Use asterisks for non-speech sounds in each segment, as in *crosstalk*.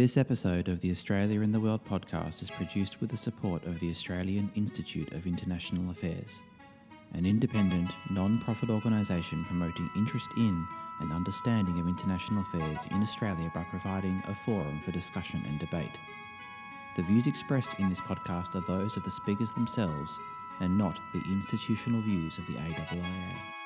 This episode of the Australia in the World podcast is produced with the support of the Australian Institute of International Affairs, an independent, non profit organisation promoting interest in and understanding of international affairs in Australia by providing a forum for discussion and debate. The views expressed in this podcast are those of the speakers themselves and not the institutional views of the AIIA.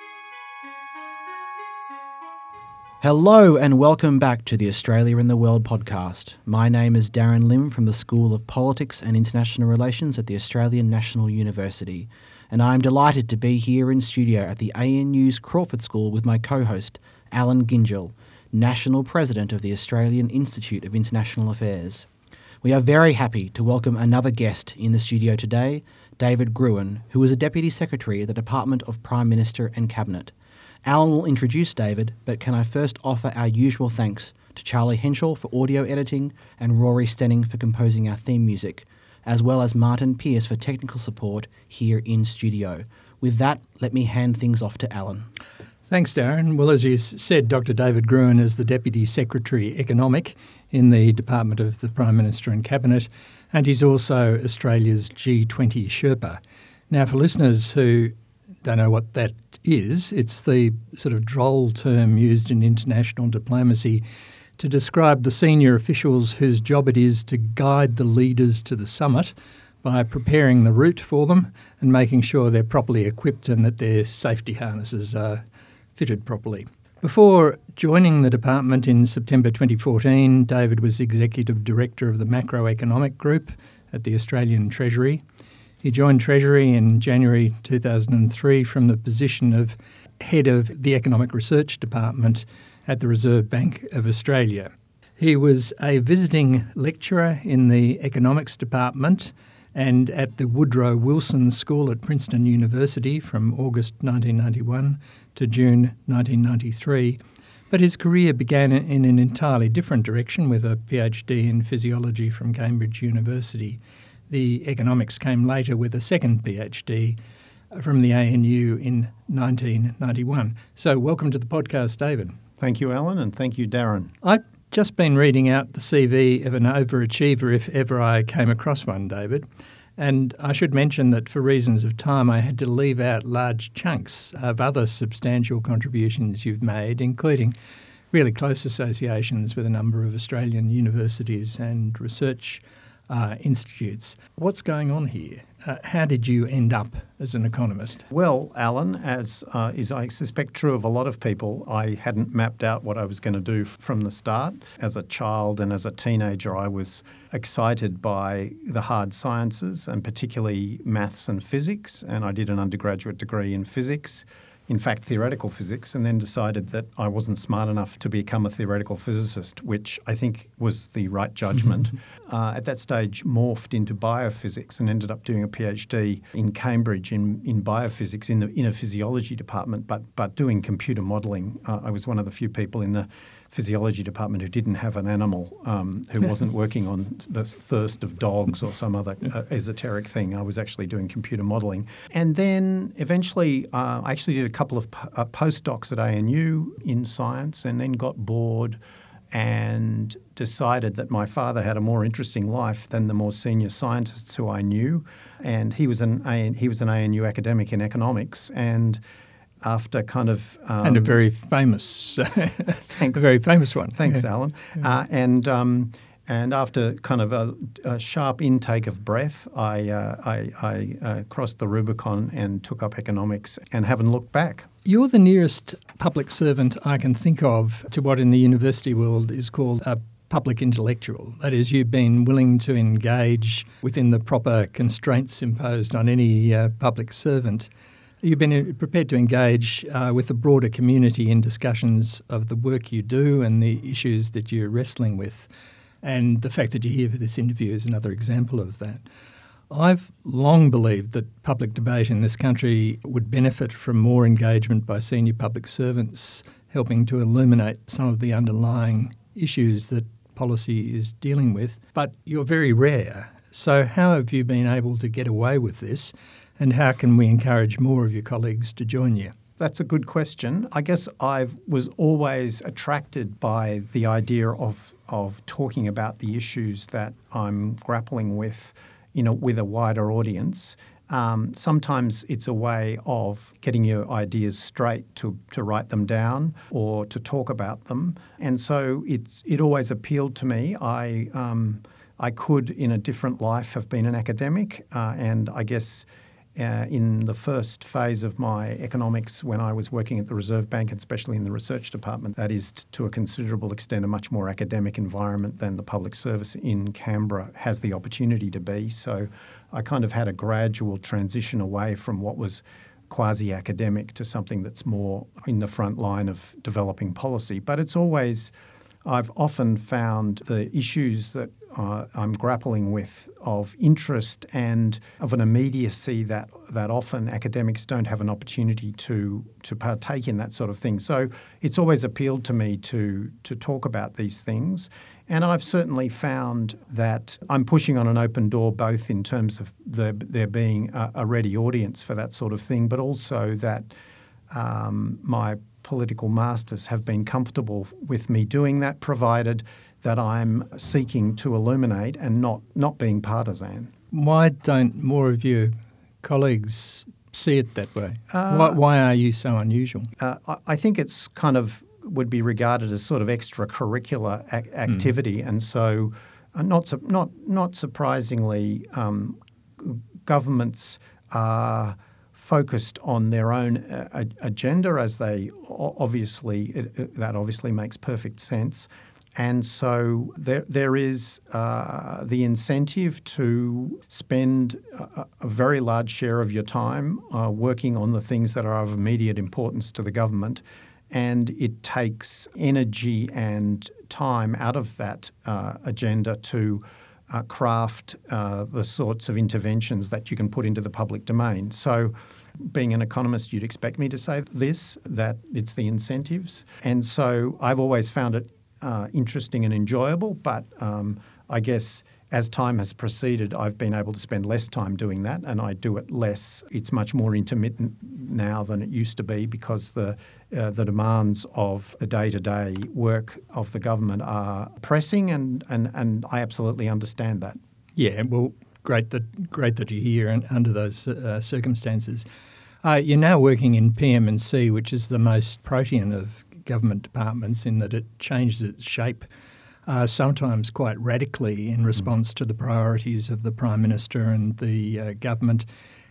Hello and welcome back to the Australia in the World podcast. My name is Darren Lim from the School of Politics and International Relations at the Australian National University, and I am delighted to be here in studio at the ANU's Crawford School with my co host, Allan Gyngell, National President of the Australian Institute of International Affairs. We are very happy to welcome another guest in the studio today, David Gruen, who is a Deputy Secretary at the Department of Prime Minister and Cabinet. Allan will introduce David, but can I first offer our usual thanks to Charlie Henschel for audio editing and Rory Stenning for composing our theme music, as well as Martin Pierce for technical support here in studio. With that, let me hand things off to Allan. Thanks, Darren. Well, as you said, Dr. David Gruen is the Deputy Secretary Economic in the Department of the Prime Minister and Cabinet, and he's also Australia's G20 Sherpa. Now, for listeners who don't know what that is. It's the sort of droll term used in international diplomacy to describe the senior officials whose job it is to guide the leaders to the summit by preparing the route for them and making sure they're properly equipped and that their safety harnesses are fitted properly. Before joining the department in September 2014, David was Executive Director of the Macroeconomic Group at the Australian Treasury. He joined Treasury in January 2003 from the position of head of the Economic Research Department at the Reserve Bank of Australia. He was a visiting lecturer in the Economics Department and at the Woodrow Wilson School at Princeton University from August 1991 to June 1993. But his career began in an entirely different direction with a PhD in physiology from Cambridge University. The economics came later with a second PhD uh, from the ANU in 1991. So, welcome to the podcast, David. Thank you, Allan, and thank you, Darren. I've just been reading out the CV of an overachiever, if ever I came across one, David. And I should mention that for reasons of time, I had to leave out large chunks of other substantial contributions you've made, including really close associations with a number of Australian universities and research uh, institutes. What's going on here? Uh, how did you end up as an economist? Well, Allan, as uh, is I suspect true of a lot of people, I hadn't mapped out what I was going to do from the start. As a child and as a teenager, I was excited by the hard sciences and particularly maths and physics, and I did an undergraduate degree in physics in fact, theoretical physics, and then decided that I wasn't smart enough to become a theoretical physicist, which I think was the right judgment. uh, at that stage, morphed into biophysics and ended up doing a PhD in Cambridge in, in biophysics in the in a physiology department, but but doing computer modelling. Uh, I was one of the few people in the physiology department who didn't have an animal, um, who *laughs* wasn't working on this thirst of dogs or some other uh, esoteric thing. I was actually doing computer modelling. And then eventually, uh, I actually did a couple of p- uh, postdocs at ANU in science and then got bored and decided that my father had a more interesting life than the more senior scientists who I knew. And he was an, he was an ANU academic in economics and after kind of um, and a very famous, *laughs* thanks, a very famous one. Thanks, yeah. Allan. Yeah. Uh, and um, and after kind of a, a sharp intake of breath, I uh, I, I uh, crossed the Rubicon and took up economics and haven't looked back. You're the nearest public servant I can think of to what in the university world is called a public intellectual. That is, you've been willing to engage within the proper constraints imposed on any uh, public servant. You've been uh, prepared to engage uh, with the broader community in discussions of the work you do and the issues that you're wrestling with. And the fact that you're here for this interview is another example of that. I've long believed that public debate in this country would benefit from more engagement by senior public servants, helping to illuminate some of the underlying issues that policy is dealing with. But you're very rare. So, how have you been able to get away with this? And how can we encourage more of your colleagues to join you? that's a good question. I guess I was always attracted by the idea of of talking about the issues that I'm grappling with, you know, with a wider audience. Um, sometimes it's a way of getting your ideas straight to, to write them down or to talk about them. And so it's it always appealed to me. I um, I could, in a different life, have been an academic, uh, and I guess uh, in the first phase of my economics when I was working at the Reserve Bank, and especially in the research department, that is t- to a considerable extent a much more academic environment than the public service in Canberra has the opportunity to be. So I kind of had a gradual transition away from what was quasi academic to something that's more in the front line of developing policy. But it's always I've often found the issues that uh, I'm grappling with of interest and of an immediacy that that often academics don't have an opportunity to to partake in that sort of thing. So it's always appealed to me to to talk about these things. And I've certainly found that I'm pushing on an open door, both in terms of the, there being a, a ready audience for that sort of thing, but also that um, my political masters have been comfortable with me doing that, provided that I'm seeking to illuminate and not, not being partisan. Why don't more of your colleagues see it that way? Uh, why, why, are you so unusual? Uh, I think it's kind of would be regarded as sort of extracurricular ac- hmm. activity, mm. and so uh, not su- not not surprisingly, um, governments are focused on their own uh, agenda, as they obviously it, it, that obviously makes perfect sense. And so there, there is uh, the incentive to spend a, a, very large share of your time uh, working on the things that are of immediate importance to the government. And it takes energy and time out of that uh, agenda to uh, craft uh, the sorts of interventions that you can put into the public domain. So, being an economist, you'd expect me to say this that it's the incentives. And so, I've always found it uh, interesting and enjoyable, but um, I guess as time has proceeded, I've been able to spend less time doing that, and I do it less. It's much more intermittent now than it used to be because the uh, the demands of the day to day work of the government are pressing, and, and, and I absolutely understand that. Yeah, well, great that great that you're here and under those uh, circumstances. Uh, you're now working in PM&C, which is the most protean of government departments in that it changes its shape uh, sometimes quite radically in mm. response to the priorities of the Prime Minister and the uh, government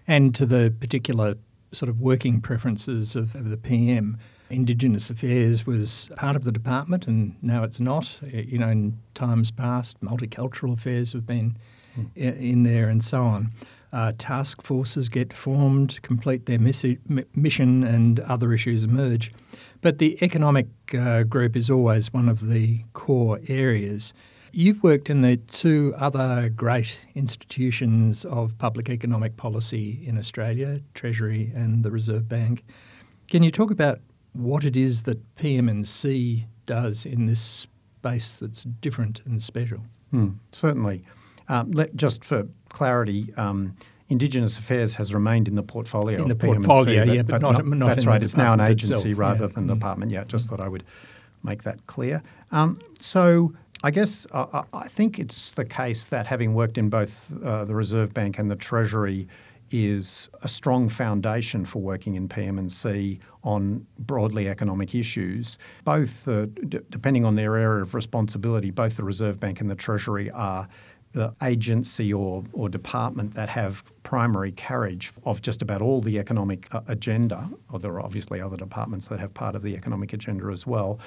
and to the particular sort of working preferences of, of, the PM. Indigenous Affairs was part of the department and now it's not. You know, in times past, multicultural affairs have been mm. in there and so on. Uh, task forces get formed, complete their missi- mission, and other issues emerge. But the economic uh, group is always one of the core areas. You've worked in the two other great institutions of public economic policy in Australia, Treasury and the Reserve Bank. Can you talk about what it is that PM&C does in this space that's different and special? Hmm, certainly. Um, let, just for clarity, um, Indigenous Affairs has remained in the portfolio in the of portfolio, but, yeah, but, but not, not, that's right. It's now an agency itself, rather yeah. than mm. department. Yeah, just mm. thought I would make that clear. Um, so I guess uh, I think it's the case that having worked in both uh, the Reserve Bank and the Treasury is a strong foundation for working in PM&C on broadly economic issues. Both, uh, d- depending on their area of responsibility, both the Reserve Bank and the Treasury are the agency or, or department that have primary carriage of just about all the economic uh, agenda, or there are obviously other departments that have part of the economic agenda as well.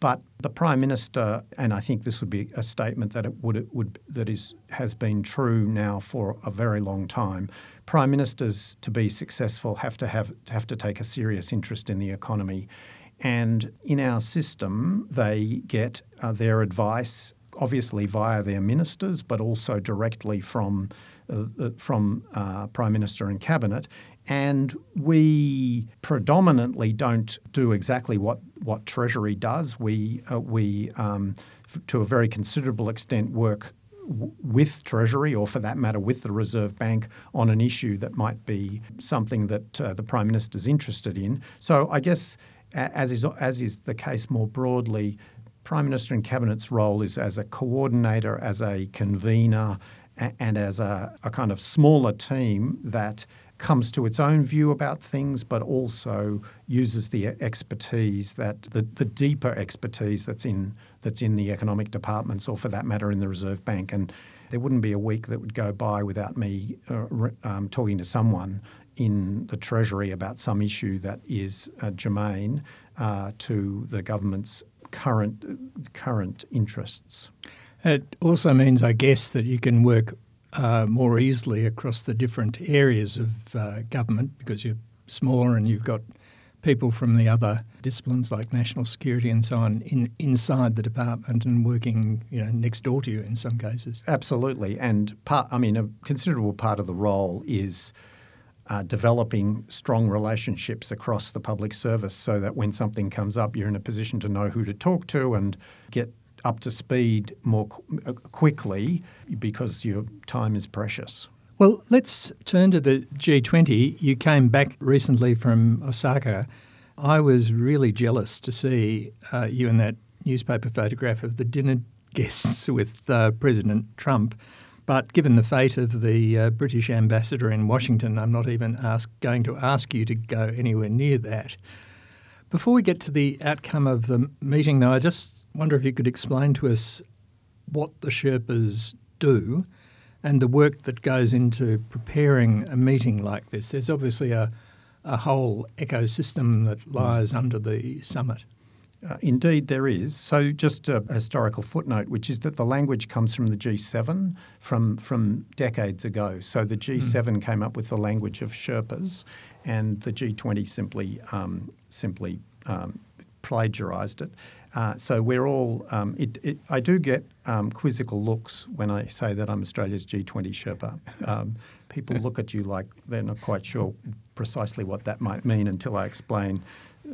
But the Prime Minister, and I think this would be a statement that it would, it would that is has been true now for a very long time. Prime Ministers, to be successful, have to have have to take a serious interest in the economy, and in our system, they get uh, their advice obviously via their ministers, but also directly from uh, from uh, Prime Minister and Cabinet. And we predominantly don't do exactly what, what Treasury does. We, uh, we um, f- to a very considerable extent, work with Treasury, or for that matter, with the Reserve Bank on an issue that might be something that uh, the Prime Minister's interested in. So I guess, as is, as is the case more broadly, Prime Minister and Cabinet's role is as a coordinator, as a convener, and as a, a kind of smaller team that comes to its own view about things, but also uses the expertise that the, the deeper expertise that's in that's in the economic departments, or for that matter, in the Reserve Bank. And there wouldn't be a week that would go by without me uh, um, talking to someone in the Treasury about some issue that is uh, germane uh, to the government's current current interests. It also means, I guess, that you can work uh, more easily across the different areas of uh, government because you're smaller and you've got people from the other disciplines like national security and so on in, inside the department and working you know next door to you in some cases. Absolutely, and part I mean a considerable part of the role is. Uh, developing strong relationships across the public service so that when something comes up, you're in a position to know who to talk to and get up to speed more uh, quickly because your time is precious. Well, let's turn to the G20. You came back recently from Osaka. I was really jealous to see uh, you in that newspaper photograph of the dinner *laughs* guests with uh, President Trump. But given the fate of the uh, British ambassador in Washington, I'm not even ask, going to ask you to go anywhere near that. Before we get to the outcome of the meeting, though, I just wonder if you could explain to us what the Sherpas do and the work that goes into preparing a meeting like this. There's obviously a, a whole ecosystem that hmm. lies under the summit. Uh, indeed, there is. So, just a historical footnote, which is that the language comes from the G7 from from decades ago. So, the G7 mm. came up with the language of Sherpas, and the G20 simply um, simply um, plagiarised it. Uh, so we're all. Um, it, it, I do get um, quizzical looks when I say that I'm Australia's G20 Sherpa. Um, people look at you like they're not quite sure precisely what that might mean until I explain.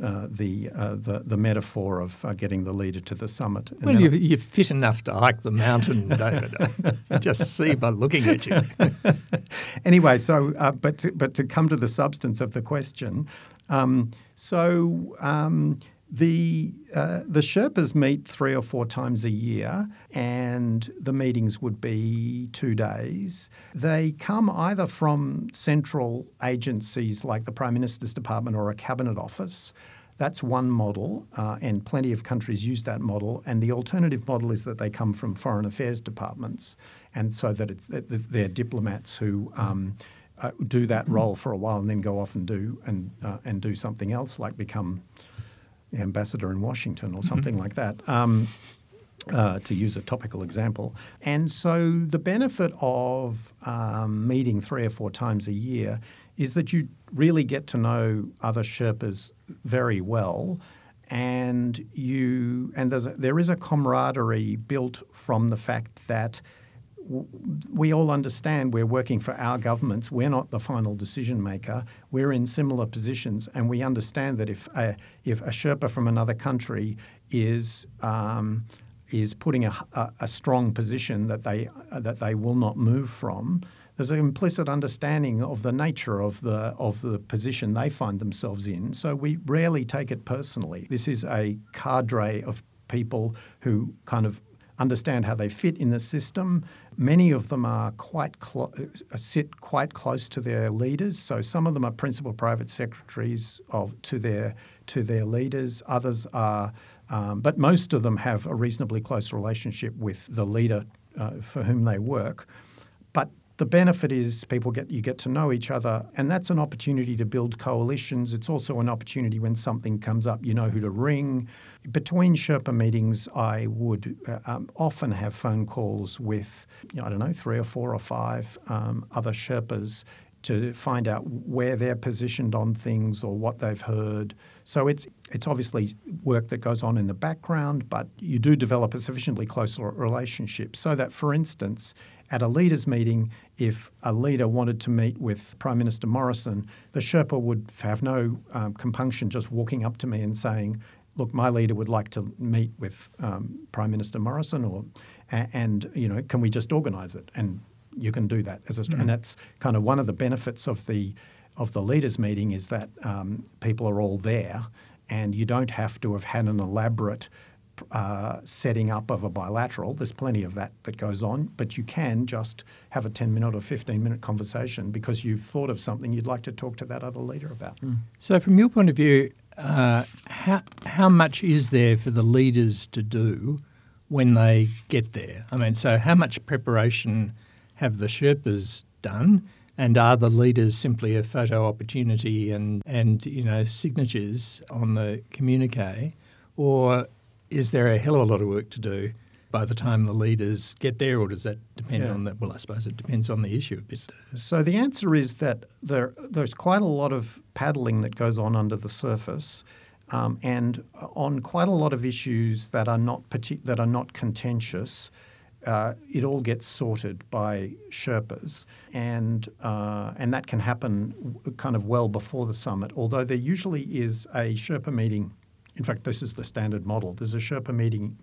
Uh, the, uh, the the metaphor of uh, getting the leader to the summit. And well, you're, you're, fit enough to hike the mountain, *laughs* David. just see by looking at you. *laughs* anyway, so uh, but to, but to come to the substance of the question, um, so um, the uh, the Sherpas meet three or four times a year, and the meetings would be two days. They come either from central agencies like the Prime Minister's Department or a cabinet office. That's one model, uh, and plenty of countries use that model. And the alternative model is that they come from foreign affairs departments, and so that it's that they're diplomats who. Um, uh, do that role for a while and then go off and do and uh, and do something else like become ambassador in Washington or mm-hmm. something like that. Um, uh, to use a topical example. And so the benefit of um, meeting three or four times a year is that you really get to know other Sherpas very well. And you and there's a, there is a camaraderie built from the fact that we all understand we're working for our governments. We're not the final decision maker. We're in similar positions, and we understand that if a, if a Sherpa from another country is um, is putting a, a, a, strong position that they that they will not move from, there's an implicit understanding of the nature of the of the position they find themselves in. So we rarely take it personally. This is a cadre of people who kind of understand how they fit in the system. Many of them are quite clo- uh, sit quite close to their leaders. So some of them are principal private secretaries of to their to their leaders. Others are, um, but most of them have a reasonably close relationship with the leader uh, for whom they work. The benefit is people get you get to know each other, and that's an opportunity to build coalitions. It's also an opportunity when something comes up, you know who to ring. Between Sherpa meetings, I would uh, um, often have phone calls with, you know, I don't know, three or four or five um, other Sherpas to find out where they're positioned on things or what they've heard. So it's it's obviously work that goes on in the background, but you do develop a sufficiently close relationship so that, for instance, at a leaders' meeting, if a leader wanted to meet with Prime Minister Morrison, the Sherpa would have no um, compunction just walking up to me and saying, look, my leader would like to meet with um, Prime Minister Morrison, or and you know, can we just organise it? And you can do that as a, mm. and that's kind of one of the benefits of the of the leaders meeting is that um, people are all there, and you don't have to have had an elaborate uh, setting up of a bilateral. There's plenty of that that goes on, but you can just have a 10 minute or 15 minute conversation because you've thought of something you'd like to talk to that other leader about. Mm. So, from your point of view, uh, how, how much is there for the leaders to do when they get there? I mean, so how much preparation have the Sherpas done? And are the leaders simply a photo opportunity and, and you know signatures on the communique, or is there a hell of a lot of work to do by the time the leaders get there, or does that depend yeah. on that? Well, I suppose it depends on the issue a bit. So the answer is that there, there's quite a lot of paddling that goes on under the surface, um, and on quite a lot of issues that are not partic- that are not contentious. Uh, it all gets sorted by Sherpas, and uh, and that can happen kind of well before the summit. Although there usually is a Sherpa meeting in fact, this is the standard model. There's a Sherpa meeting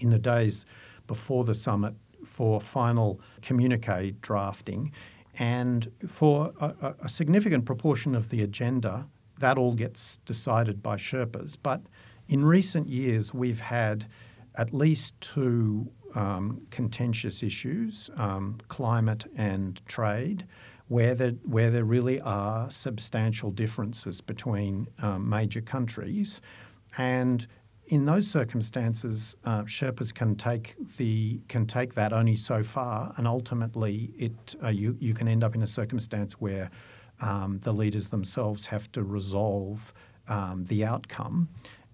in the days before the summit for final communique drafting. And for a, a, significant proportion of the agenda, that all gets decided by Sherpas. But in recent years, we've had at least two um, contentious issues um, climate and trade where there, where there really are substantial differences between um, major countries. And in those circumstances, uh, Sherpas can take the can take that only so far, and ultimately, it uh, you you can end up in a circumstance where um, the leaders themselves have to resolve um, the outcome.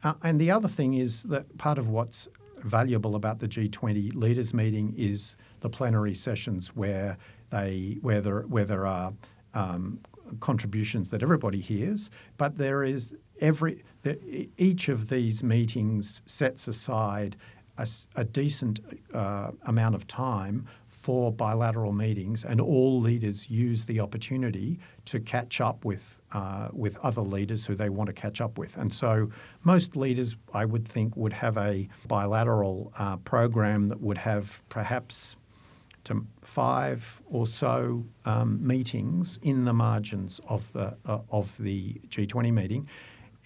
Uh, and the other thing is that part of what's valuable about the G20 leaders meeting is the plenary sessions where they where there where there are um, contributions that everybody hears, but there is every each of these meetings sets aside a, a decent uh, amount of time for bilateral meetings, and all leaders use the opportunity to catch up with uh, with other leaders who they want to catch up with. And so, most leaders, I would think, would have a bilateral uh, program that would have perhaps to five or so um, meetings in the margins of the uh, of the G20 meeting,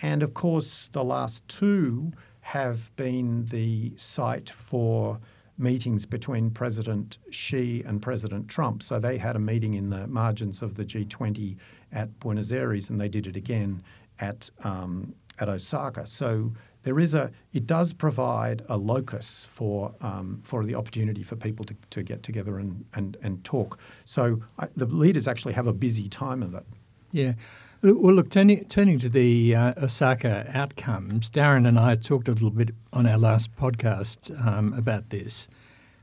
and of course the last two have been the site for meetings between President Xi and President Trump. So they had a meeting in the margins of the G20 at Buenos Aires, and they did it again at um, at Osaka. So there is a it does provide a locus for um, for the opportunity for people to, to get together and and, and talk. So I, the leaders actually have a busy time of it. Yeah. Well, look, turning, turning to the uh, Osaka outcomes, Darren and I talked a little bit on our last podcast um, about this.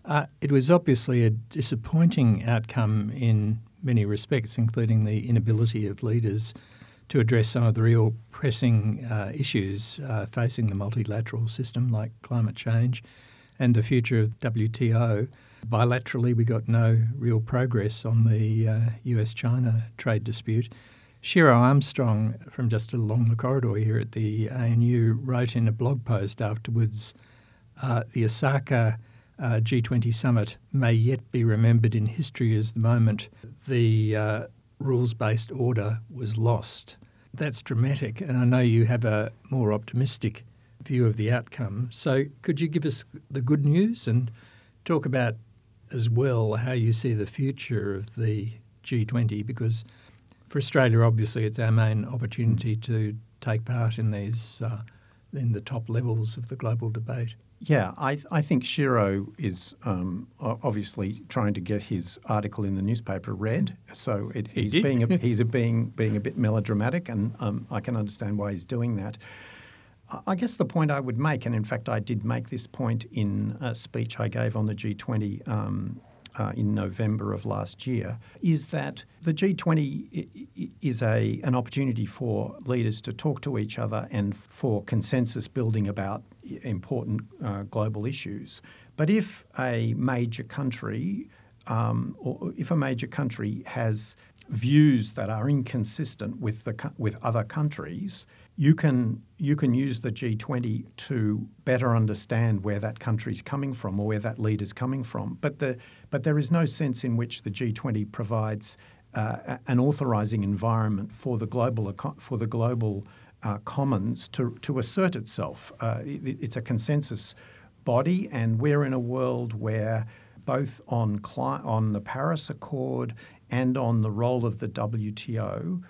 Uh, it was obviously a disappointing outcome in many respects, including the inability of leaders to address some of the real pressing uh, issues uh, facing the multilateral system, like climate change and the future of WTO. Bilaterally, we got no real progress on the uh, US China trade dispute. Shiro Armstrong, from just along the corridor here at the ANU, wrote in a blog post afterwards uh, the Osaka uh, G20 summit may yet be remembered in history as the moment the uh, rules based order was lost. That's dramatic, and I know you have a more optimistic view of the outcome. So, could you give us the good news and talk about as well how you see the future of the G20? Because for Australia, obviously, it's our main opportunity to take part in these uh, in the top levels of the global debate. Yeah, I, I think Shiro is um, obviously trying to get his article in the newspaper read. So it, he's he being a, *laughs* he's a being being a bit melodramatic, and um, I can understand why he's doing that. I guess the point I would make, and in fact I did make this point in a speech I gave on the G20 um, uh, in November of last year, is that the G20 is a an opportunity for leaders to talk to each other and for consensus building about important uh, global issues. But if a major country um, or if a major country has views that are inconsistent with the with other countries, you can you can use the G20 to better understand where that country's coming from or where that leader's coming from. But the but there is no sense in which the G20 provides uh, an authorizing environment for the global for the global uh, commons to to assert itself. Uh, it, it's a consensus body, and we're in a world where both on cli- on the Paris Accord and on the role of the WTO,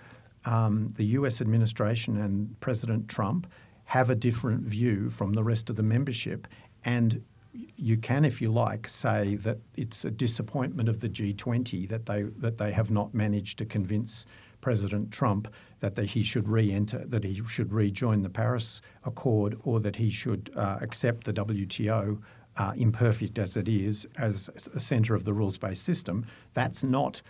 um, the U.S. administration and President Trump have a different view from the rest of the membership, and you can, if you like, say that it's a disappointment of the G20 that they that they have not managed to convince President Trump that he should re-enter, that he should rejoin the Paris Accord, or that he should uh, accept the WTO, uh, imperfect as it is, as a centre of the rules-based system. That's not.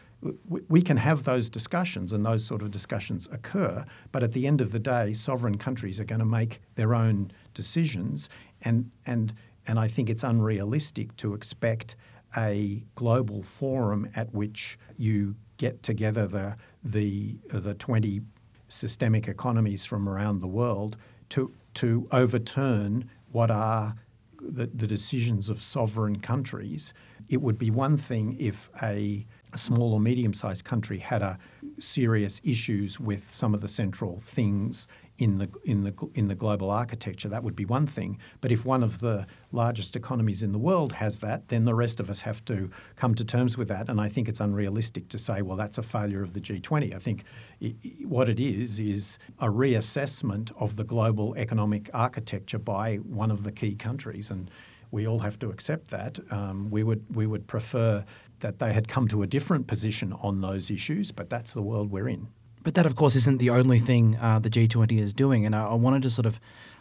We can have those discussions, and those sort of discussions occur. But at the end of the day, sovereign countries are going to make their own decisions, and and and I think it's unrealistic to expect a global forum at which you get together the the the 20 systemic economies from around the world to to overturn what are the, the decisions of sovereign countries. It would be one thing if a small or medium sized country had a serious issues with some of the central things in the in the in the global architecture, that would be one thing. But if one of the largest economies in the world has that, then the rest of us have to come to terms with that. And I think it's unrealistic to say, well, that's a failure of the G20. I think it, what it is is a reassessment of the global economic architecture by one of the key countries, and we all have to accept that. Um, we would we would prefer that they had come to a different position on those issues, but that's the world we're in. But that, of course, isn't the only thing uh, the G20 is doing. And I, I, wanted to sort of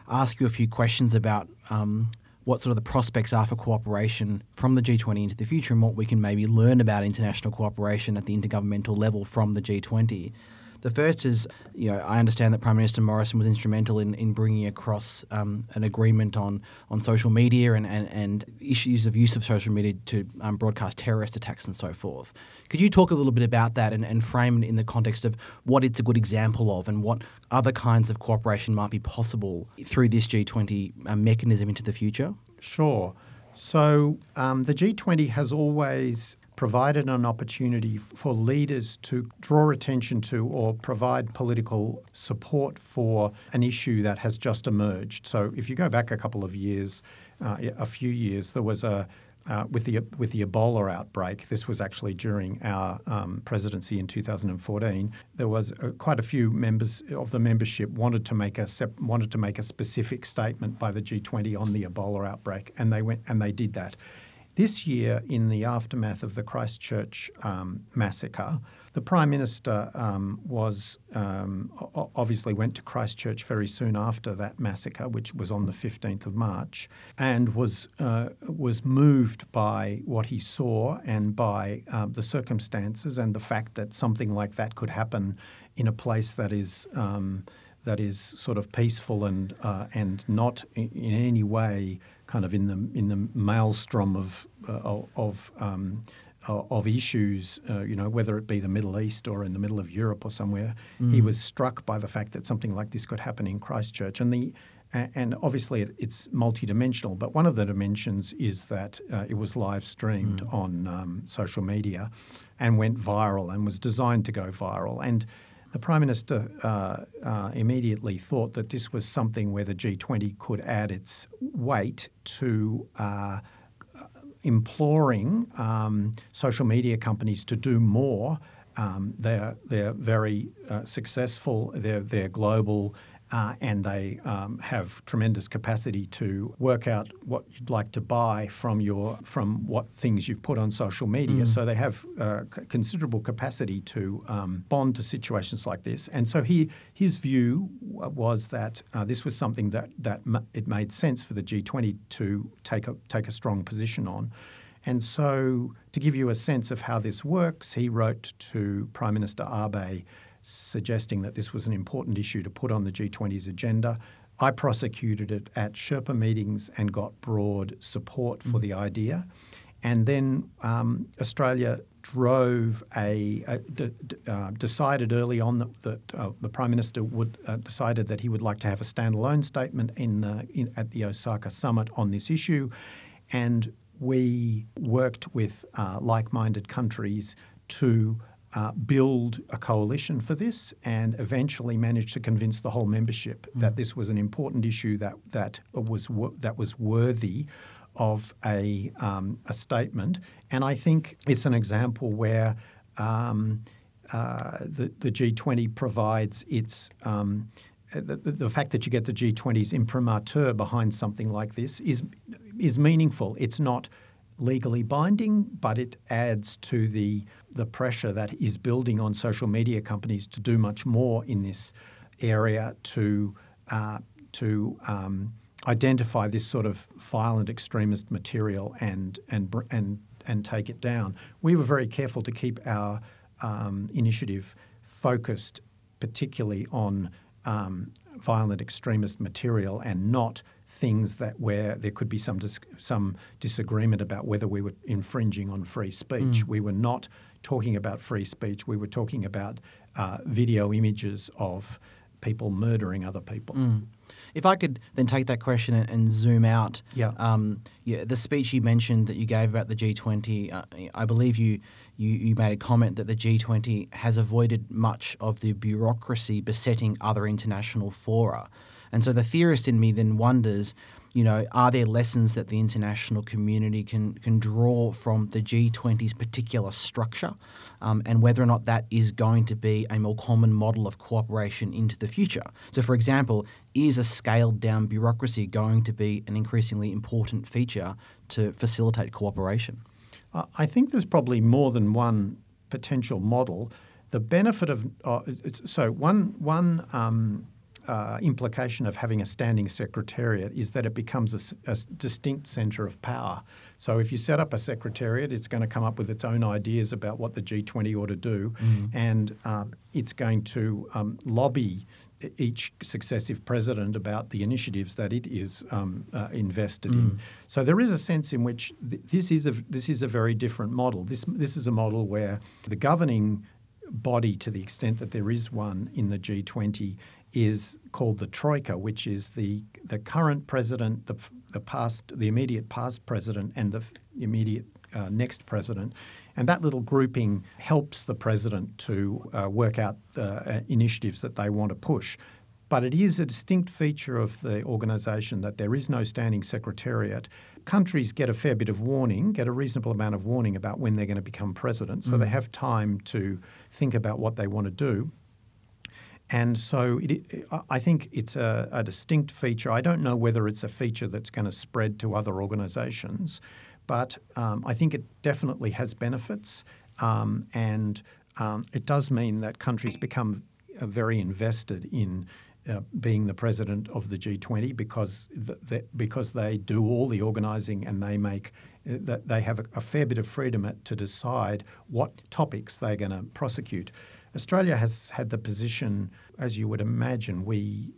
ask you a few questions about um, what sort of the prospects are for cooperation from the G20 into the future and what we can maybe learn about international cooperation at the intergovernmental level from the G20. The first is, you know, I understand that Prime Minister Morrison was instrumental in, in bringing across um, an agreement on, on social media and, and, and issues of use of social media to um, broadcast terrorist attacks and so forth. Could you talk a little bit about that and, and frame it in the context of what it's a good example of and what other kinds of cooperation might be possible through this G20 uh, mechanism into the future? Sure. So um, the G20 has always provided an opportunity for leaders to draw attention to or provide political support for an issue that has just emerged. So, if you go back a couple of years, uh, a few years, there was a uh, with the with the Ebola outbreak. This was actually during our um, presidency in 2014. There was uh, quite a few members of the membership wanted to make a sep- wanted to make a specific statement by the G20 on the Ebola outbreak, and they went and they did that. This year, in the aftermath of the Christchurch um, massacre, the Prime Minister um, was um, obviously went to Christchurch very soon after that massacre, which was on the 15th of March, and was uh, was moved by what he saw and by uh, the circumstances and the fact that something like that could happen in a place that is um, that is sort of peaceful and uh, and not in, any way kind of in the in the maelstrom of uh, of um, of issues, uh, you know, whether it be the Middle East or in the middle of Europe or somewhere. Mm. He was struck by the fact that something like this could happen in Christchurch, and the and obviously it's multidimensional. But one of the dimensions is that uh, it was live streamed mm. on um, social media, and went viral, and was designed to go viral, and the Prime Minister uh, uh, immediately thought that this was something where the G20 could add its weight to uh, imploring um, social media companies to do more. Um, they're, they're very uh, successful, they're, they're global, uh, and they um, have tremendous capacity to work out what you'd like to buy from your from what things you've put on social media. Mm. So they have uh, c- considerable capacity to um, bond to situations like this. And so he his view was that uh, this was something that that m- it made sense for the G20 to take a take a strong position on. And so, to give you a sense of how this works, he wrote to Prime Minister Abe suggesting that this was an important issue to put on the G20's agenda. I prosecuted it at Sherpa meetings and got broad support for mm. the idea. And then um, Australia drove a, a d- d- uh, decided early on that, that uh, the prime minister would uh, decided that he would like to have a standalone statement in, in, at the Osaka summit on this issue, and we worked with uh, like-minded countries to uh, build a coalition for this and eventually managed to convince the whole membership mm. that this was an important issue that that was that was worthy of a, um, a statement. And I think it's an example where um, uh, the, the G20 provides its. Um, the, the, fact that you get the G20's imprimatur behind something like this is is meaningful. It's not legally binding, but it adds to the the pressure that is building on social media companies to do much more in this area to uh, to um, identify this sort of violent extremist material and and and and take it down. We were very careful to keep our um, initiative focused, particularly on um, violent extremist material and not things that where there could be some dis- some disagreement about whether we were infringing on free speech. Mm. We were not talking about free speech. We were talking about uh, video images of people murdering other people. Mm. If I could then take that question and, and zoom out, yeah. Um, yeah, the speech you mentioned that you gave about the G20, uh, I believe you, you you made a comment that the G20 has avoided much of the bureaucracy besetting other international fora, and so the theorist in me then wonders you know, are there lessons that the international community can can draw from the G20's particular structure, um, and whether or not that is going to be a more common model of cooperation into the future? So, for example, is a scaled down bureaucracy going to be an increasingly important feature to facilitate cooperation? I think there's probably more than one potential model. The benefit of uh, so one one. Um, uh, implication of having a standing secretariat is that it becomes a, a distinct centre of power. So if you set up a secretariat, it's going to come up with its own ideas about what the G20 ought to do, mm. and um, it's going to um, lobby each successive president about the initiatives that it is um, uh, invested mm. in. So there is a sense in which th- this is a this is a very different model. This this is a model where the governing body, to the extent that there is one in the G20, is called the Troika, which is the the current president, the the past, the immediate past president, and the immediate uh, next president, and that little grouping helps the president to uh, work out uh, initiatives that they want to push. But it is a distinct feature of the organisation that there is no standing secretariat. Countries get a fair bit of warning, get a reasonable amount of warning about when they're going to become president, so mm. they have time to think about what they want to do. And so it, I think it's a, a, distinct feature. I don't know whether it's a feature that's going to spread to other organisations, but um, I think it definitely has benefits. Um, and um, it does mean that countries become very invested in uh, being the president of the G20 because the, the, because they do all the organising and they make uh, that they have a, a, fair bit of freedom to decide what topics they're going to prosecute. Australia has had the position, as you would imagine, we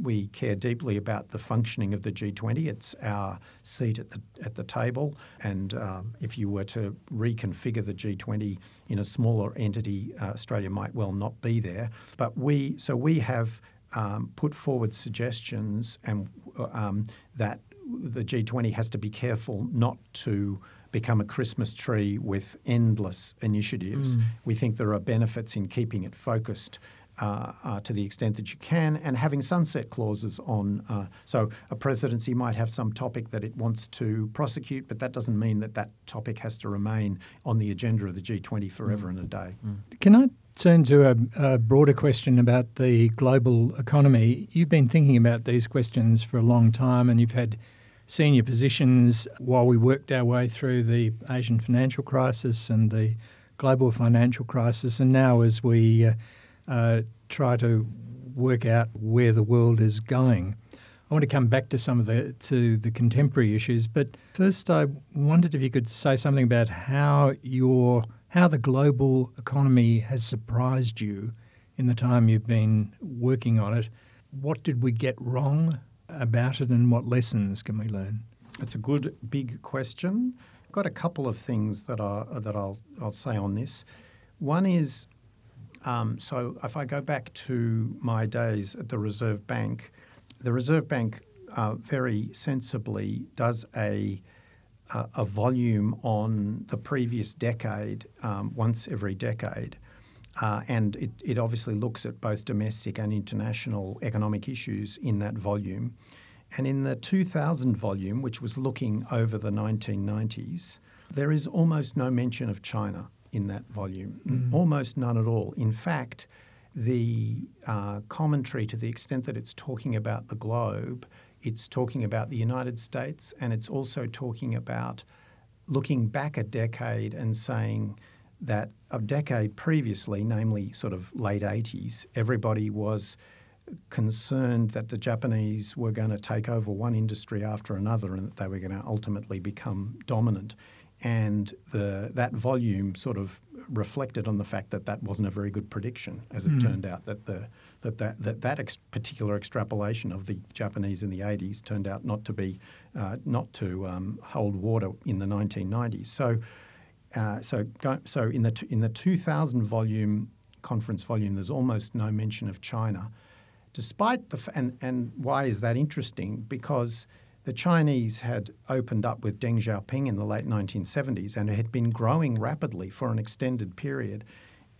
we care deeply about the functioning of the G20. It's our seat at the at the table, and um, if you were to reconfigure the G20 in a smaller entity, uh, Australia might well not be there. But we so we have um, put forward suggestions and uh, um, that the G20 has to be careful not to become a Christmas tree with endless initiatives. Mm. We think there are benefits in keeping it focused. Uh, uh, to the extent that you can, and having sunset clauses on. Uh, so, a presidency might have some topic that it wants to prosecute, but that doesn't mean that that topic has to remain on the agenda of the G20 forever mm. and a day. Mm. Can I turn to a, a, broader question about the global economy? You've been thinking about these questions for a long time, and you've had senior positions while we worked our way through the Asian financial crisis and the global financial crisis, and now as we uh, uh, try to work out where the world is going. I want to come back to some of the to the contemporary issues, but first I wondered if you could say something about how your how the global economy has surprised you in the time you've been working on it. What did we get wrong? About it and what lessons can we learn? It's a good big question. I've got a couple of things that are that I'll I'll say on this. One is um, so if I go back to my days at the Reserve Bank, the Reserve Bank uh, very sensibly does a a volume on the previous decade um, once every decade. Uh, and it, it obviously looks at both domestic and international economic issues in that volume. And in the 2000 volume, which was looking over the 1990s, there is almost no mention of China in that volume, mm. almost none at all. In fact, the uh, commentary, to the extent that it's talking about the globe, it's talking about the United States and it's also talking about looking back a decade and saying that a decade previously, namely sort of late 80s, everybody was concerned that the Japanese were going to take over one industry after another and that they were going to ultimately become dominant. And the, that volume sort of reflected on the fact that that wasn't a very good prediction, as it mm. turned out. That the, that that that, that ex- particular extrapolation of the Japanese in the 80s turned out not to be uh, not to um, hold water in the 1990s. So, uh, so go, so in the t- in the 2000 volume conference volume, there's almost no mention of China despite the f- and and why is that interesting? Because the Chinese had opened up with Deng Xiaoping in the late 1970s and it had been growing rapidly for an extended period.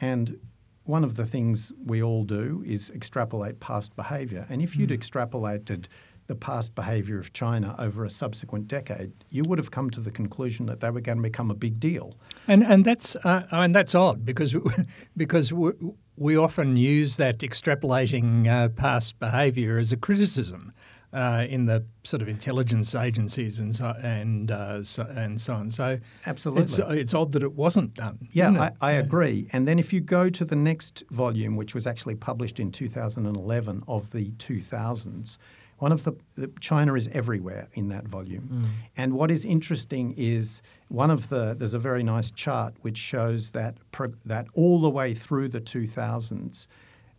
And one of the things we all do is extrapolate past behaviour. And if you'd mm. extrapolated the past behaviour of China over a subsequent decade, you would have come to the conclusion that they were going to become a big deal. And and that's uh, and that's odd because *laughs* because we often use that extrapolating uh, past behaviour as a criticism. Uh, in the sort of intelligence agencies and so, and uh, so, and so on. So absolutely, it's, it's odd that it wasn't done. Yeah, I, I, agree. And then if you go to the next volume, which was actually published in 2011 of the 2000s, one of the, the, China is everywhere in that volume. Mm. And what is interesting is one of the there's a very nice chart which shows that pro, that all the way through the 2000s,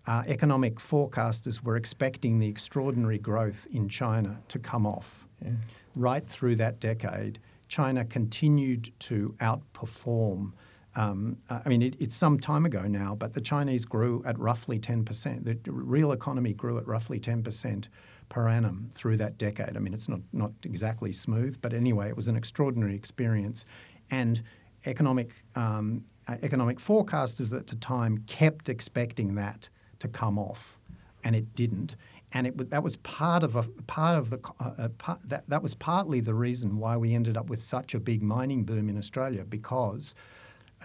uh, economic forecasters were expecting the extraordinary growth in China to come off. Yeah. Right through that decade, China continued to outperform. Um, I mean, it, it's some time ago now, but the Chinese grew at roughly 10%. The real economy grew at roughly 10% per annum through that decade. I mean, it's not, not exactly smooth, but anyway, it was an extraordinary experience. And economic, um, uh, economic forecasters at the time kept expecting that to come off, and it didn't. And it, that was part of a part of the uh, part, that that was partly the reason why we ended up with such a big mining boom in Australia because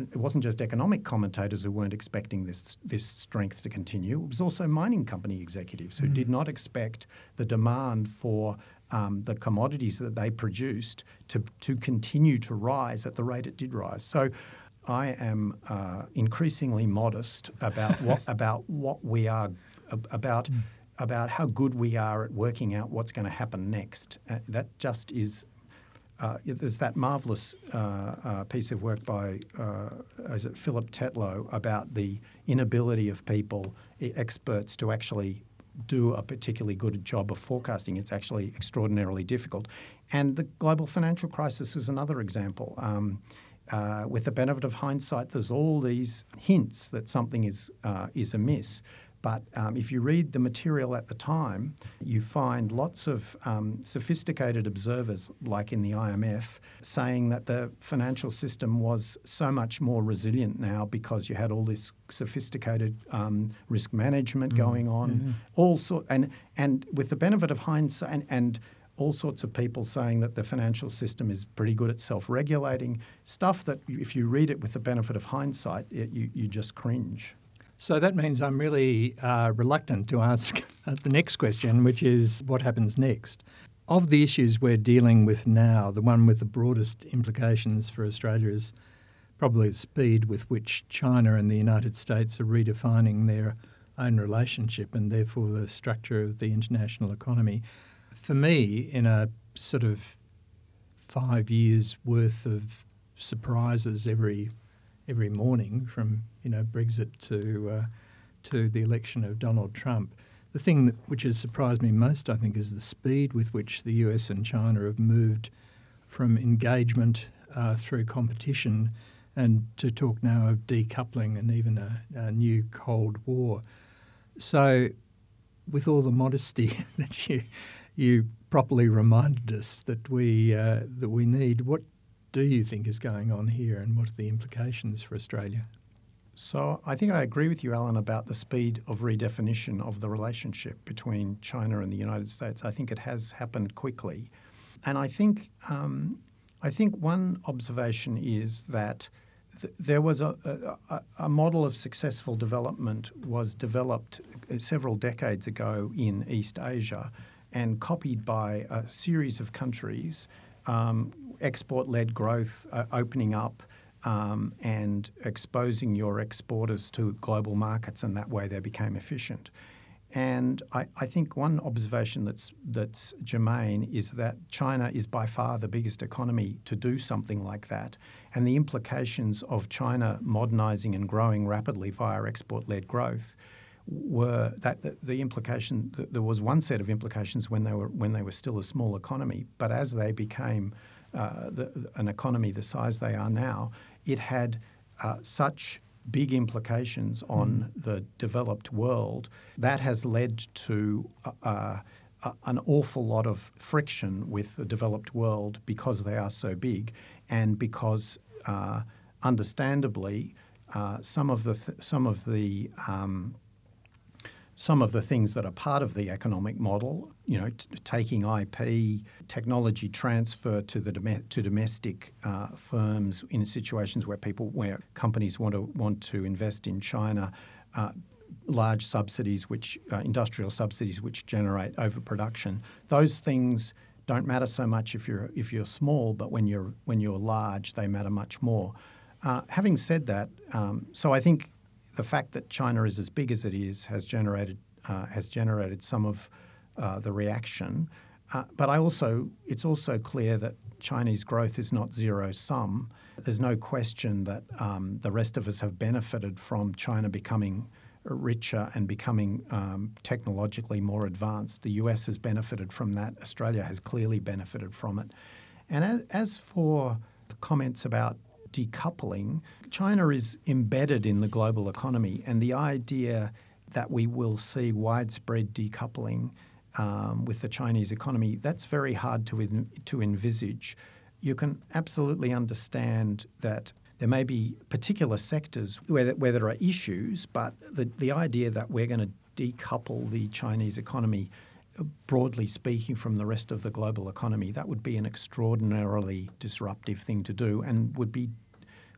it wasn't just economic commentators who weren't expecting this this strength to continue. It was also mining company executives who mm. did not expect the demand for um, the commodities that they produced to to continue to rise at the rate it did rise. So. I am uh, increasingly modest about *laughs* what about what we are about mm. about how good we are at working out what's going to happen next. Uh, that just is uh, there's that marvelous uh, uh, piece of work by uh, is it Philip Tetlock about the inability of people, experts, to actually do a particularly good job of forecasting. It's actually extraordinarily difficult. And the global financial crisis is another example. Um, uh, with the benefit of hindsight, there's all these hints that something is uh, is amiss. But um, if you read the material at the time, you find lots of um, sophisticated observers, like in the IMF, saying that the financial system was so much more resilient now because you had all this sophisticated um, risk management mm-hmm. going on, mm-hmm. all sort, and and with the benefit of hindsight and, and all sorts of people saying that the financial system is pretty good at self-regulating stuff that if you read it with the benefit of hindsight, it, you, you just cringe. So that means I'm really uh, reluctant to ask *laughs* the next question, which is what happens next? Of the issues we're dealing with now, the one with the broadest implications for Australia is probably the speed with which China and the United States are redefining their own relationship and therefore the structure of the international economy. For me, in a sort of five years worth of surprises every every morning from you know Brexit to uh, to the election of Donald Trump. The thing that, which has surprised me most, I think, is the speed with which the US and China have moved from engagement uh, through competition and to talk now of decoupling and even a, a new Cold War. So, with all the modesty *laughs* that you you properly reminded us that we uh, that we need, what do you think is going on here, and what are the implications for Australia? So I think I agree with you, Allan, about the speed of redefinition of the relationship between China and the United States. I think it has happened quickly, and I think um, I think one observation is that th- there was a, a, a, model of successful development was developed uh, several decades ago in East Asia and copied by a series of countries. Um, export-led growth uh, opening up um, and exposing your exporters to global markets, and that way they became efficient. And I, I, think one observation that's that's germane is that China is by far the biggest economy to do something like that, and the implications of China modernizing and growing rapidly via export-led growth were that the, the implication that there was one set of implications when they were when they were still a small economy, but as they became uh, the, an economy the size they are now, it had uh, such big implications on mm. the developed world. That has led to uh, uh, an awful lot of friction with the developed world because they are so big and because, uh, understandably, uh, some of the th- some of the um, some of the things that are part of the economic model, you know, t- taking IP, technology transfer to the dom- to domestic uh, firms in situations where people, where companies want to want to invest in China, uh, large subsidies, which uh, industrial subsidies, which generate overproduction. Those things don't matter so much if you're if you're small, but when you're when you're large, they matter much more. Uh, having said that, um, so I think the fact that China is as big as it is has generated uh, has generated some of uh, the reaction. Uh, but I also it's also clear that Chinese growth is not zero sum. There's no question that um, the rest of us have benefited from China becoming richer and becoming um, technologically more advanced. The US has benefited from that. Australia has clearly benefited from it. And as, as for the comments about decoupling, China is embedded in the global economy, and the idea that we will see widespread decoupling um, with the Chinese economy, that's very hard to, in, to envisage. You can absolutely understand that there may be particular sectors where, where there are issues, but the, the idea that we're going to decouple the Chinese economy broadly speaking, from the rest of the global economy, that would be an extraordinarily disruptive thing to do and would be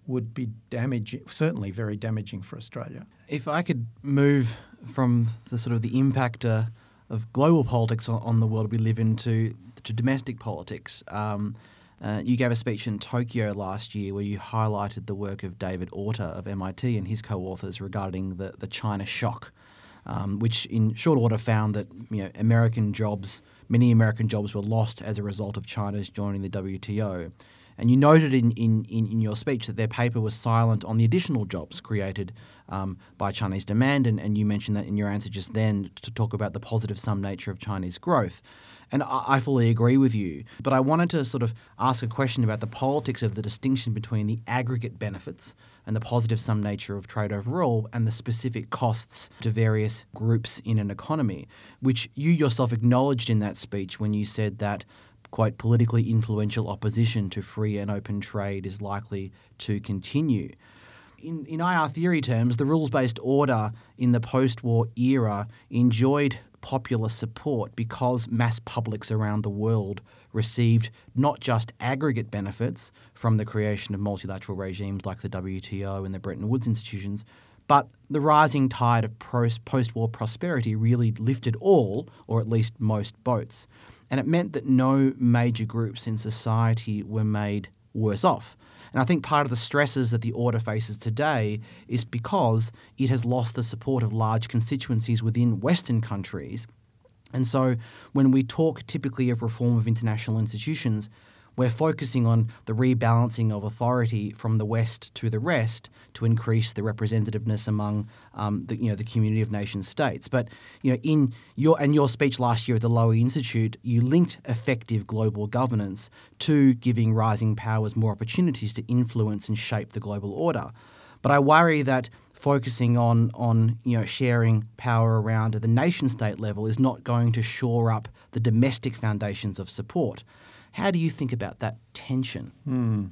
would be damaging, certainly very damaging for Australia. If I could move from the sort of the impact uh, of global politics on, on, the world we live in to, to domestic politics, um, uh, you gave a speech in Tokyo last year where you highlighted the work of David Autor of MIT and his co-authors regarding the, the China shock um, which in short order found that you know, American jobs, many American jobs were lost as a result of China's joining the WTO. And you noted in, in, in, your speech that their paper was silent on the additional jobs created um, by Chinese demand, and, and you mentioned that in your answer just then to talk about the positive sum nature of Chinese growth. And I, I fully agree with you. But I wanted to sort of ask a question about the politics of the distinction between the aggregate benefits and the positive sum nature of trade overall and the specific costs to various groups in an economy, which you yourself acknowledged in that speech when you said that quote, politically influential opposition to free and open trade is likely to continue. In, in IR theory terms, the rules based order in the post war era enjoyed popular support because mass publics around the world received not just aggregate benefits from the creation of multilateral regimes like the WTO and the Bretton Woods institutions, but the rising tide of post war prosperity really lifted all, or at least most, boats. And it meant that no major groups in society were made worse off. And I think part of the stresses that the order faces today is because it has lost the support of large constituencies within Western countries. And so when we talk typically of reform of international institutions, we're focusing on the rebalancing of authority from the West to the rest to increase the representativeness among um, the you know the community of nation states. But you know in your and your speech last year at the Lowy Institute, you linked effective global governance to giving rising powers more opportunities to influence and shape the global order. But I worry that focusing on on you know sharing power around at the nation state level is not going to shore up the domestic foundations of support. How do you think about that tension? Mm.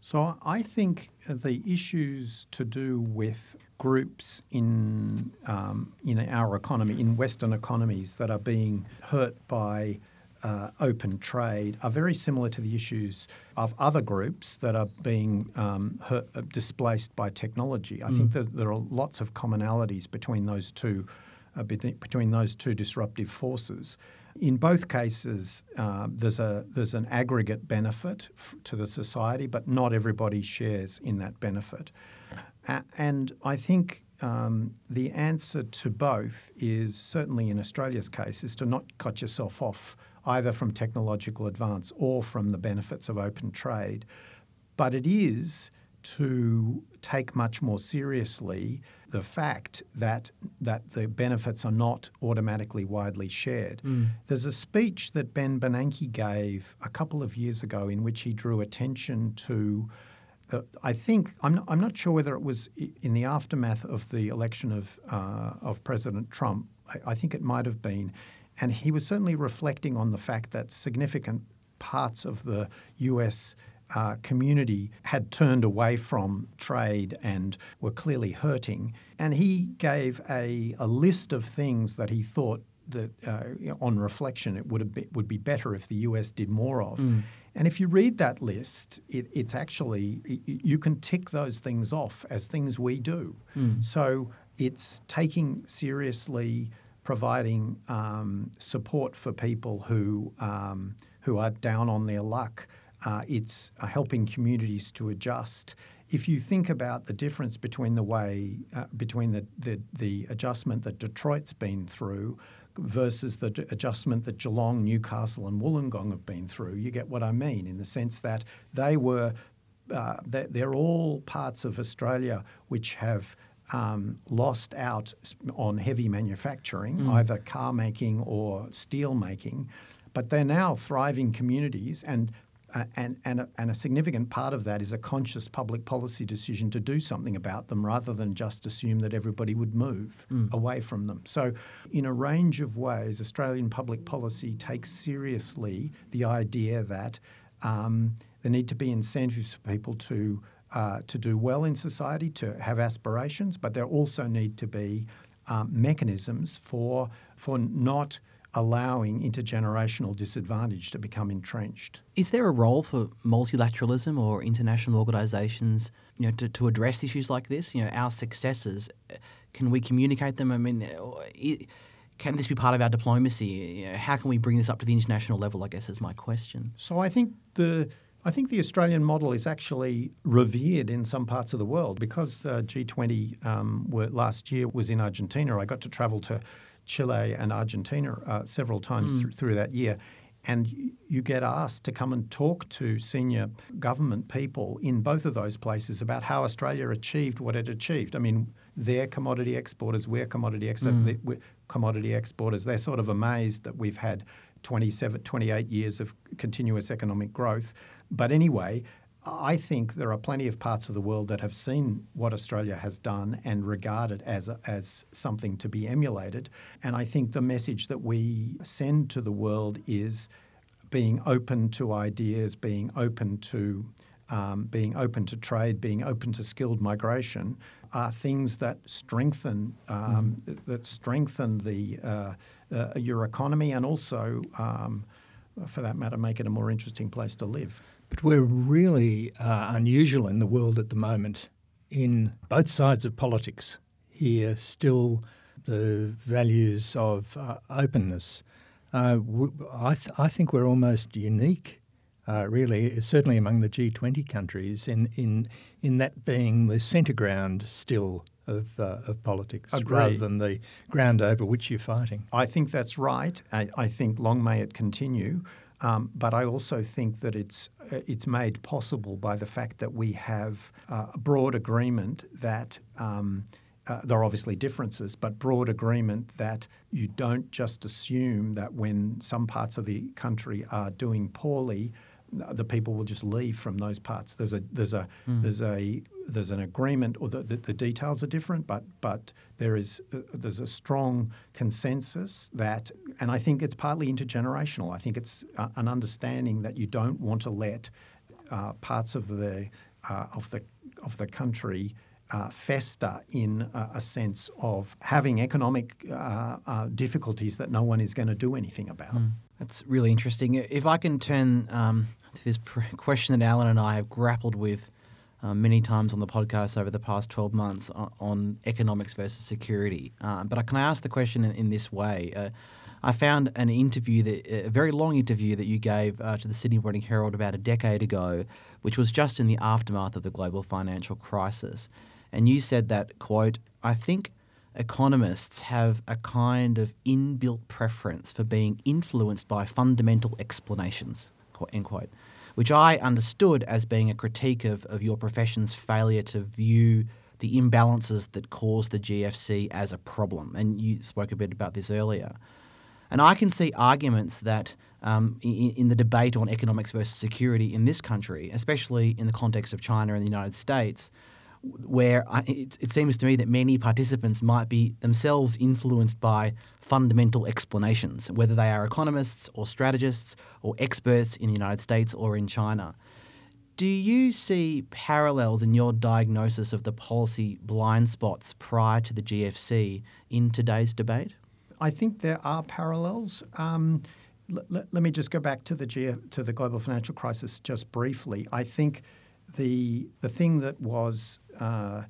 So I think the issues to do with groups in um, in our economy, in Western economies, that are being hurt by uh, open trade are very similar to the issues of other groups that are being um, hurt, uh, displaced by technology. I mm. think that there are lots of commonalities between those two, uh, between those two disruptive forces. In both cases, uh, there's a there's an aggregate benefit f- to the society, but not everybody shares in that benefit. A- and I think um, the answer to both is certainly in Australia's case is to not cut yourself off either from technological advance or from the benefits of open trade. But it is to take much more seriously the fact that that the benefits are not automatically widely shared. Mm. There's a speech that Ben Bernanke gave a couple of years ago in which he drew attention to uh, I think I'm not, I'm not sure whether it was in the aftermath of the election of uh, of President Trump. I, I think it might have been, and he was certainly reflecting on the fact that significant parts of the U.S. Uh, community had turned away from trade and were clearly hurting. And he gave a, a list of things that he thought that, uh, on reflection, it would have be, would be better if the U.S. did more of. Mm. And if you read that list, it, it's actually you can tick those things off as things we do. Mm. So it's taking seriously providing um, support for people who um, who are down on their luck. Uh, it's uh, helping communities to adjust. If you think about the difference between the way uh, between the, the, the adjustment that Detroit's been through versus the d- adjustment that Geelong, Newcastle, and Wollongong have been through, you get what I mean in the sense that they were uh, they're, they're, all parts of Australia which have um, lost out on heavy manufacturing, mm. either car making or steel making, but they're now thriving communities and. And, and, a, and a significant part of that is a conscious public policy decision to do something about them rather than just assume that everybody would move mm. away from them. So, in a range of ways, Australian public policy takes seriously the idea that um, there need to be incentives for people to uh, to do well in society, to have aspirations, but there also need to be um, mechanisms for for not allowing intergenerational disadvantage to become entrenched. Is there a role for multilateralism or international organisations, you know, to, to address issues like this? You know, our successes, can we communicate them? I mean, can this be part of our diplomacy? You know, how can we bring this up to the international level? I guess is my question. So I think the I think the Australian model is actually revered in some parts of the world because uh, G20 um, were, last year was in Argentina. I got to travel to Chile and Argentina uh, several times mm. th- through that year. And you get asked to come and talk to senior government people in both of those places about how Australia achieved what it achieved. I mean, they're commodity exporters, we're commodity, ex- mm. we're commodity exporters. They're sort of amazed that we've had 27, 28 years of continuous economic growth. But anyway, I think there are plenty of parts of the world that have seen what Australia has done and regard it as, as something to be emulated. And I think the message that we send to the world is being open to ideas, being open to um, being open to trade, being open to skilled migration, are things that strengthen um, mm. that strengthen the uh, uh, your economy and also, um, for that matter, make it a more interesting place to live. But we're really uh, unusual in the world at the moment in both sides of politics. Here, still, the values of uh, openness. Uh, I, th- I, think we're almost unique, uh, really, certainly among the G20 countries, in, in, in that being the centre ground still of, uh, of politics Agreed. rather than the ground over which you're fighting. I think that's right. I, I think long may it continue. Um, but I also think that it's uh, it's made possible by the fact that we have uh, a broad agreement that. Um, uh, there are obviously differences, but broad agreement that you don't just assume that when some parts of the country are doing poorly, the people will just leave from those parts. There's a there's a mm. there's a there's an agreement, or the, the, the, details are different, but but there is uh, there's a strong consensus that, and I think it's partly intergenerational. I think it's uh, an understanding that you don't want to let uh, parts of the uh, of the of the country uh, fester in a, sense of having economic uh, difficulties that no one is going to do anything about. Mm. That's really interesting. If I can turn um, to this *laughs* question that Allan and I have grappled with uh, many times on the podcast over the past 12 months on, on economics versus security. Uh, but can I ask the question in, in this way? Uh, I found an interview, that, a very long interview that you gave uh, to the Sydney Morning Herald about a decade ago, which was just in the aftermath of the global financial crisis. And you said that, quote, I think economists have a kind of inbuilt preference for being influenced by fundamental explanations, end quote, which I understood as being a critique of, of your profession's failure to view the imbalances that caused the GFC as a problem. And you spoke a bit about this earlier. And I can see arguments that um, in, in, the debate on economics versus security in this country, especially in the context of China and the United States, where I, it, it, seems to me that many participants might be themselves influenced by fundamental explanations, whether they are economists or strategists or experts in the United States or in China. Do you see parallels in your diagnosis of the policy blind spots prior to the GFC in today's debate? I think there are parallels. Um, l- l- let me just go back to the G- to the global financial crisis just briefly. I think the the thing that was uh,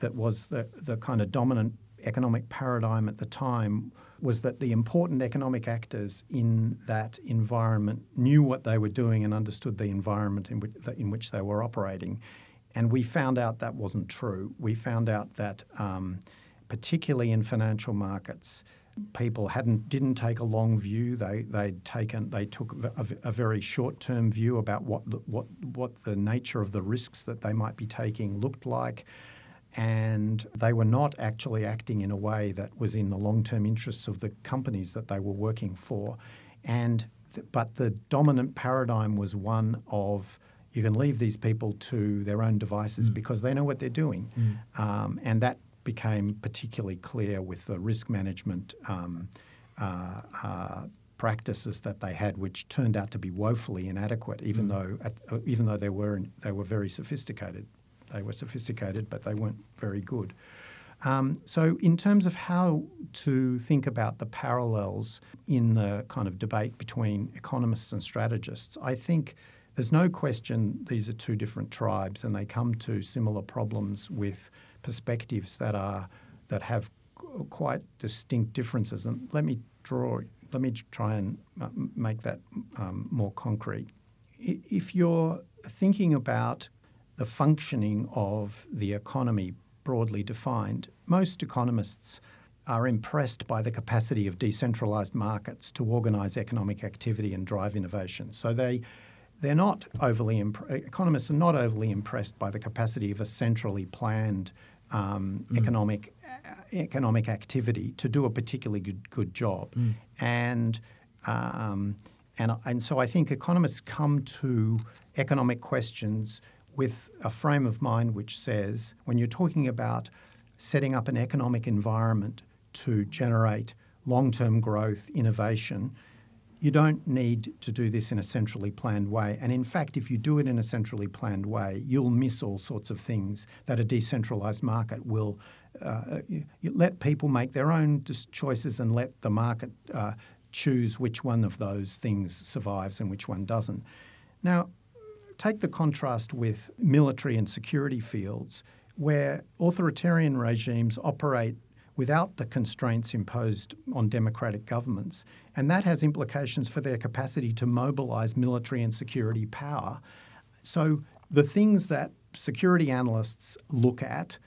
that was the the kind of dominant economic paradigm at the time was that the important economic actors in that environment knew what they were doing and understood the environment in which, in which they were operating. And we found out that wasn't true. We found out that, um, particularly in financial markets, people hadn't didn't take a long view. They they'd taken they took a, a very short term view about what the, what what the nature of the risks that they might be taking looked like, and they were not actually acting in a way that was in the long term interests of the companies that they were working for, and th- but the dominant paradigm was one of you can leave these people to their own devices mm. because they know what they're doing, mm. um, and that became particularly clear with the risk management um, uh, uh, practices that they had, which turned out to be woefully inadequate, even mm. though at, uh, even though they were they were very sophisticated. They were sophisticated, but they weren't very good. Um, so, in terms of how to think about the parallels in the kind of debate between economists and strategists, I think there's no question these are two different tribes and they come to similar problems with perspectives that are that have quite distinct differences. And let me draw. Let me try and uh, make that um, more concrete. If you're thinking about the functioning of the economy broadly defined, most economists are impressed by the capacity of decentralized markets to organize economic activity and drive innovation. So they they're not overly imp- economists are not overly impressed by the capacity of a centrally planned um, mm. economic uh, economic activity to do a particularly good, good job, mm. and um, and and so I think economists come to economic questions with a frame of mind which says when you're talking about setting up an economic environment to generate long-term growth, innovation, you don't need to do this in a centrally planned way. And in fact, if you do it in a centrally planned way, you'll miss all sorts of things that a decentralized market will uh, let people make their own choices and let the market uh, choose which one of those things survives and which one doesn't. Now, take the contrast with military and security fields where authoritarian regimes operate without the constraints imposed on democratic governments. And that has implications for their capacity to mobilize military and security power. So, the things that security analysts look at,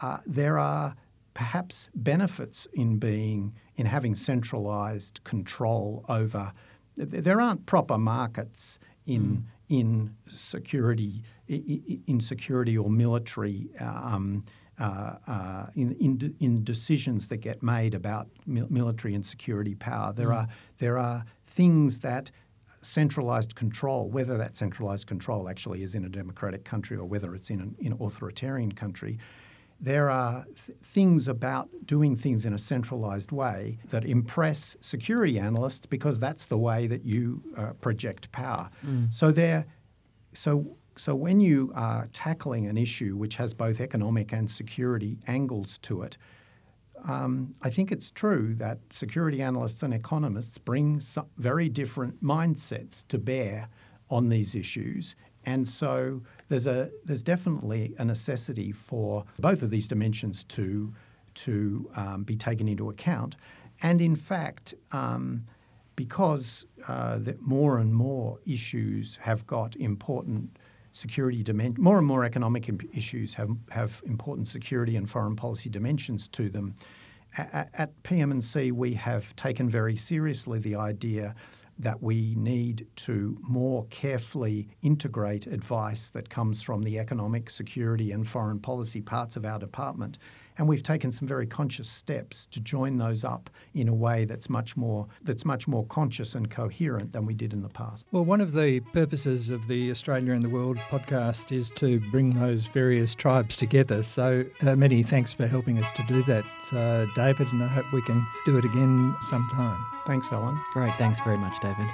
uh, there are perhaps benefits in being in having centralized control over there aren't proper markets in mm. in security in security or military. Um, uh, uh, in, in, in, decisions that get made about military and security power. There mm. are there are things that centralized control, whether that centralized control actually is in a democratic country or whether it's in an, in authoritarian country, there are th- things about doing things in a centralized way that impress security analysts because that's the way that you uh, project power. Mm. So there, so so when you are tackling an issue which has both economic and security angles to it, um, I think it's true that security analysts and economists bring very different mindsets to bear on these issues. And so there's a there's definitely a necessity for both of these dimensions to to um, be taken into account. And in fact, um, because uh, more and more issues have got important security dimension, more and more economic issues have have important security and foreign policy dimensions to them. A- at PM&C, we have taken very seriously the idea that we need to more carefully integrate advice that comes from the economic, security, and foreign policy parts of our department. And we've taken some very conscious steps to join those up in a way that's much more that's much more conscious and coherent than we did in the past. Well, one of the purposes of the Australia in the World podcast is to bring those various tribes together. So uh, many thanks for helping us to do that, uh, David, and I hope we can do it again sometime. Thanks, Allan. Great. Thanks very much, David.